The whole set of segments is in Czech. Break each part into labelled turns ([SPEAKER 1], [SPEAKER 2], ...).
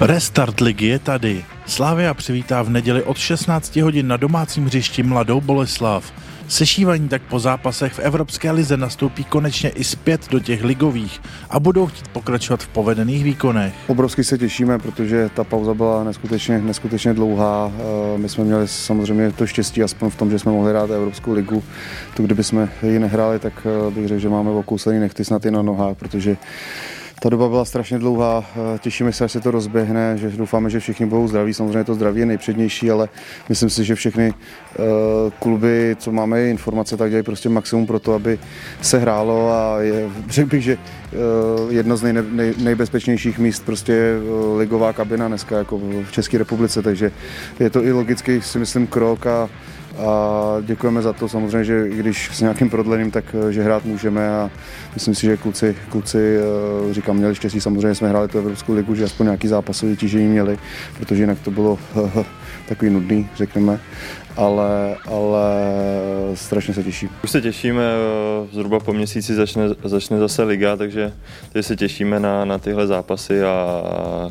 [SPEAKER 1] Restart ligy je tady. Slávia přivítá v neděli od 16 hodin na domácím hřišti Mladou Boleslav. Sešívaní tak po zápasech v Evropské lize nastoupí konečně i zpět do těch ligových a budou chtít pokračovat v povedených výkonech.
[SPEAKER 2] Obrovsky se těšíme, protože ta pauza byla neskutečně, neskutečně dlouhá. Eh, my jsme měli samozřejmě to štěstí aspoň v tom, že jsme mohli hrát Evropskou ligu. To kdyby jsme ji nehráli, tak eh, bych řekl, že máme okousený nechty snad i na nohách, protože ta doba byla strašně dlouhá, eh, těšíme se, až se to rozběhne, že doufáme, že všichni budou zdraví. Samozřejmě to zdraví je nejpřednější, ale myslím si, že všechny uh, kluby, co máme informace, tak dělají prostě maximum pro to, aby se hrálo a je, řekl bych, že uh, jedno z nej, nej, nejbezpečnějších míst prostě uh, ligová kabina dneska jako v České republice, takže je to i logický si myslím krok a a děkujeme za to samozřejmě, že když s nějakým prodlením, tak eh, že hrát můžeme a myslím si, že kluci, kluci eh, říkám, měli štěstí, samozřejmě jsme hráli tu Evropskou ligu, že aspoň nějaký zápasový tížení měli, protože jinak to bylo takový nudný, řekněme ale, ale strašně se těším.
[SPEAKER 3] Už se těšíme, eh, zhruba po měsíci začne, začne zase liga, takže, takže se těšíme na, na tyhle zápasy a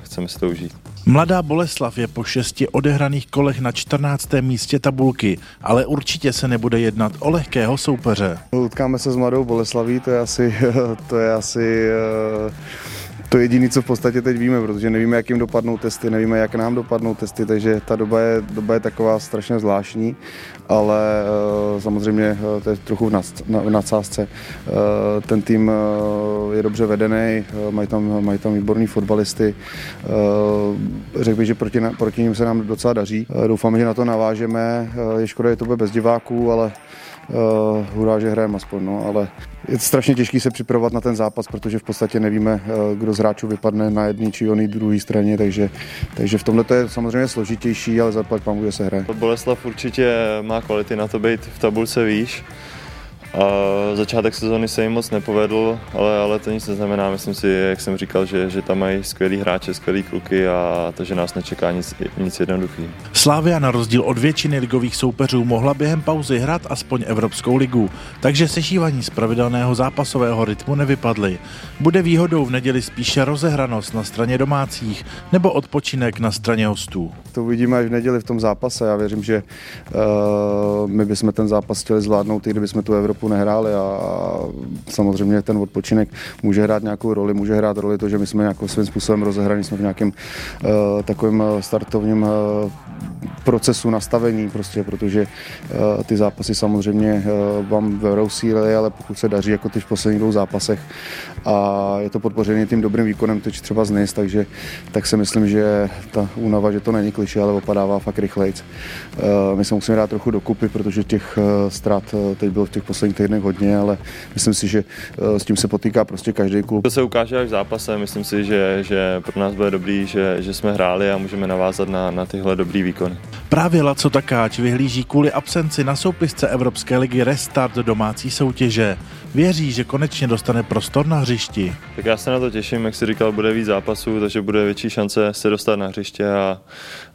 [SPEAKER 3] chceme si to užít.
[SPEAKER 1] Mladá Boleslav je po šesti odehraných kolech na 14. místě tabulky, ale určitě se nebude jednat o lehkého soupeře.
[SPEAKER 2] Utkáme se s Mladou Boleslaví, to je asi, to je asi uh to jediné, co v podstatě teď víme, protože nevíme, jak jim dopadnou testy, nevíme, jak nám dopadnou testy, takže ta doba je, doba je taková strašně zvláštní, ale uh, samozřejmě uh, to je trochu v, na, v nadsázce. Uh, ten tým je dobře vedený, mají, tam, mají tam výborní fotbalisty. Řekl bych, že proti, proti ním se nám docela daří. Doufáme, že na to navážeme. Je škoda, že to bude bez diváků, ale uh, hurá, že hrajeme aspoň, no, ale je strašně těžké se připravovat na ten zápas, protože v podstatě nevíme, uh, kdo z hráčů vypadne na jedné či oné druhé straně, takže, takže v tomhle to je samozřejmě složitější, ale zaplať pán, se hraje.
[SPEAKER 3] Boleslav určitě má kvality na to být v tabulce výš. A začátek sezóny se jim moc nepovedl, ale, ale to nic neznamená. Myslím si, jak jsem říkal, že, že tam mají skvělý hráče, skvělý kluky a to, že nás nečeká nic, nic jednoduchý.
[SPEAKER 1] Slávia na rozdíl od většiny ligových soupeřů mohla během pauzy hrát aspoň Evropskou ligu, takže sešívaní z pravidelného zápasového rytmu nevypadly. Bude výhodou v neděli spíše rozehranost na straně domácích nebo odpočinek na straně hostů.
[SPEAKER 2] To uvidíme až v neděli v tom zápase. Já věřím, že uh, my bychom ten zápas chtěli zvládnout, i kdybychom tu Evropu nehráli a samozřejmě ten odpočinek může hrát nějakou roli, může hrát roli to, že my jsme nějakým svým způsobem rozehraní, jsme v nějakém uh, takovém startovním uh, procesu nastavení, prostě, protože uh, ty zápasy samozřejmě uh, vám verou síly, ale pokud se daří jako ty v posledních dvou zápasech a je to podpořený tím dobrým výkonem, teď třeba z takže tak si myslím, že ta únava, že to není kliše, ale opadává fakt rychlejc. Uh, my se musíme dát trochu dokupy, protože těch uh, ztrát uh, teď bylo v těch posledních týdnech hodně, ale myslím si, že uh, s tím se potýká prostě každý klub.
[SPEAKER 3] To se ukáže až v zápase, myslím si, že, že pro nás bude dobrý, že, že jsme hráli a můžeme navázat na, na tyhle dobrý výkony.
[SPEAKER 1] Právě Laco Takáč vyhlíží kvůli absenci na soupisce Evropské ligy restart domácí soutěže. Věří, že konečně dostane prostor na hřišti.
[SPEAKER 3] Tak já se na to těším, jak si říkal, bude víc zápasů, takže bude větší šance se dostat na hřiště a,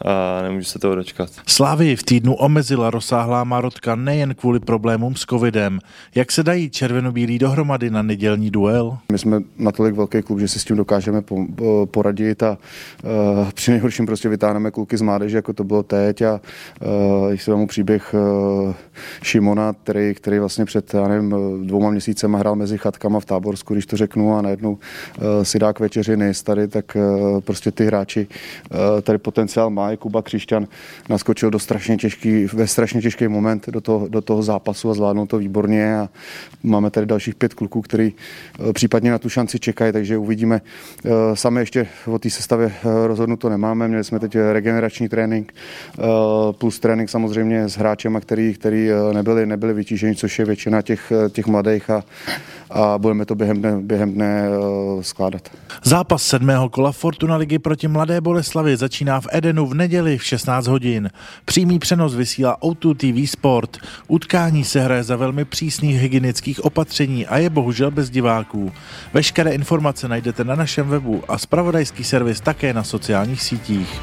[SPEAKER 3] a nemůžu se toho dočkat.
[SPEAKER 1] Slávy v týdnu omezila rozsáhlá marotka nejen kvůli problémům s covidem. Jak se dají červenobílí dohromady na nedělní duel?
[SPEAKER 2] My jsme natolik velký klub, že si s tím dokážeme poradit a uh, při nejhorším prostě vytáhneme kluky z mládeže, jako to bylo teď a uh, když se vám příběh uh, Šimona, který, který vlastně před, já nevím, dvouma měsícem hrál mezi chatkama v Táborsku, když to řeknu, a najednou uh, si dá k večeři nejist tady, tak uh, prostě ty hráči uh, tady potenciál má. Kuba Křišťan naskočil do strašně těžký, ve strašně těžký moment do toho, do toho zápasu a zvládnul to výborně a máme tady dalších pět kluků, který případně na tu šanci čekají, takže uvidíme. Sami ještě o té sestavě rozhodnuto nemáme, měli jsme teď regenerační trénink, plus trénink samozřejmě s hráčema, který, který nebyli, nebyli vytíženi, což je většina těch, těch mladých a a, budeme to během dne, během dne uh, skládat.
[SPEAKER 1] Zápas sedmého kola Fortuna ligy proti Mladé Boleslavi začíná v Edenu v neděli v 16 hodin. Přímý přenos vysílá O2 TV Sport. Utkání se hraje za velmi přísných hygienických opatření a je bohužel bez diváků. Veškeré informace najdete na našem webu a spravodajský servis také na sociálních sítích.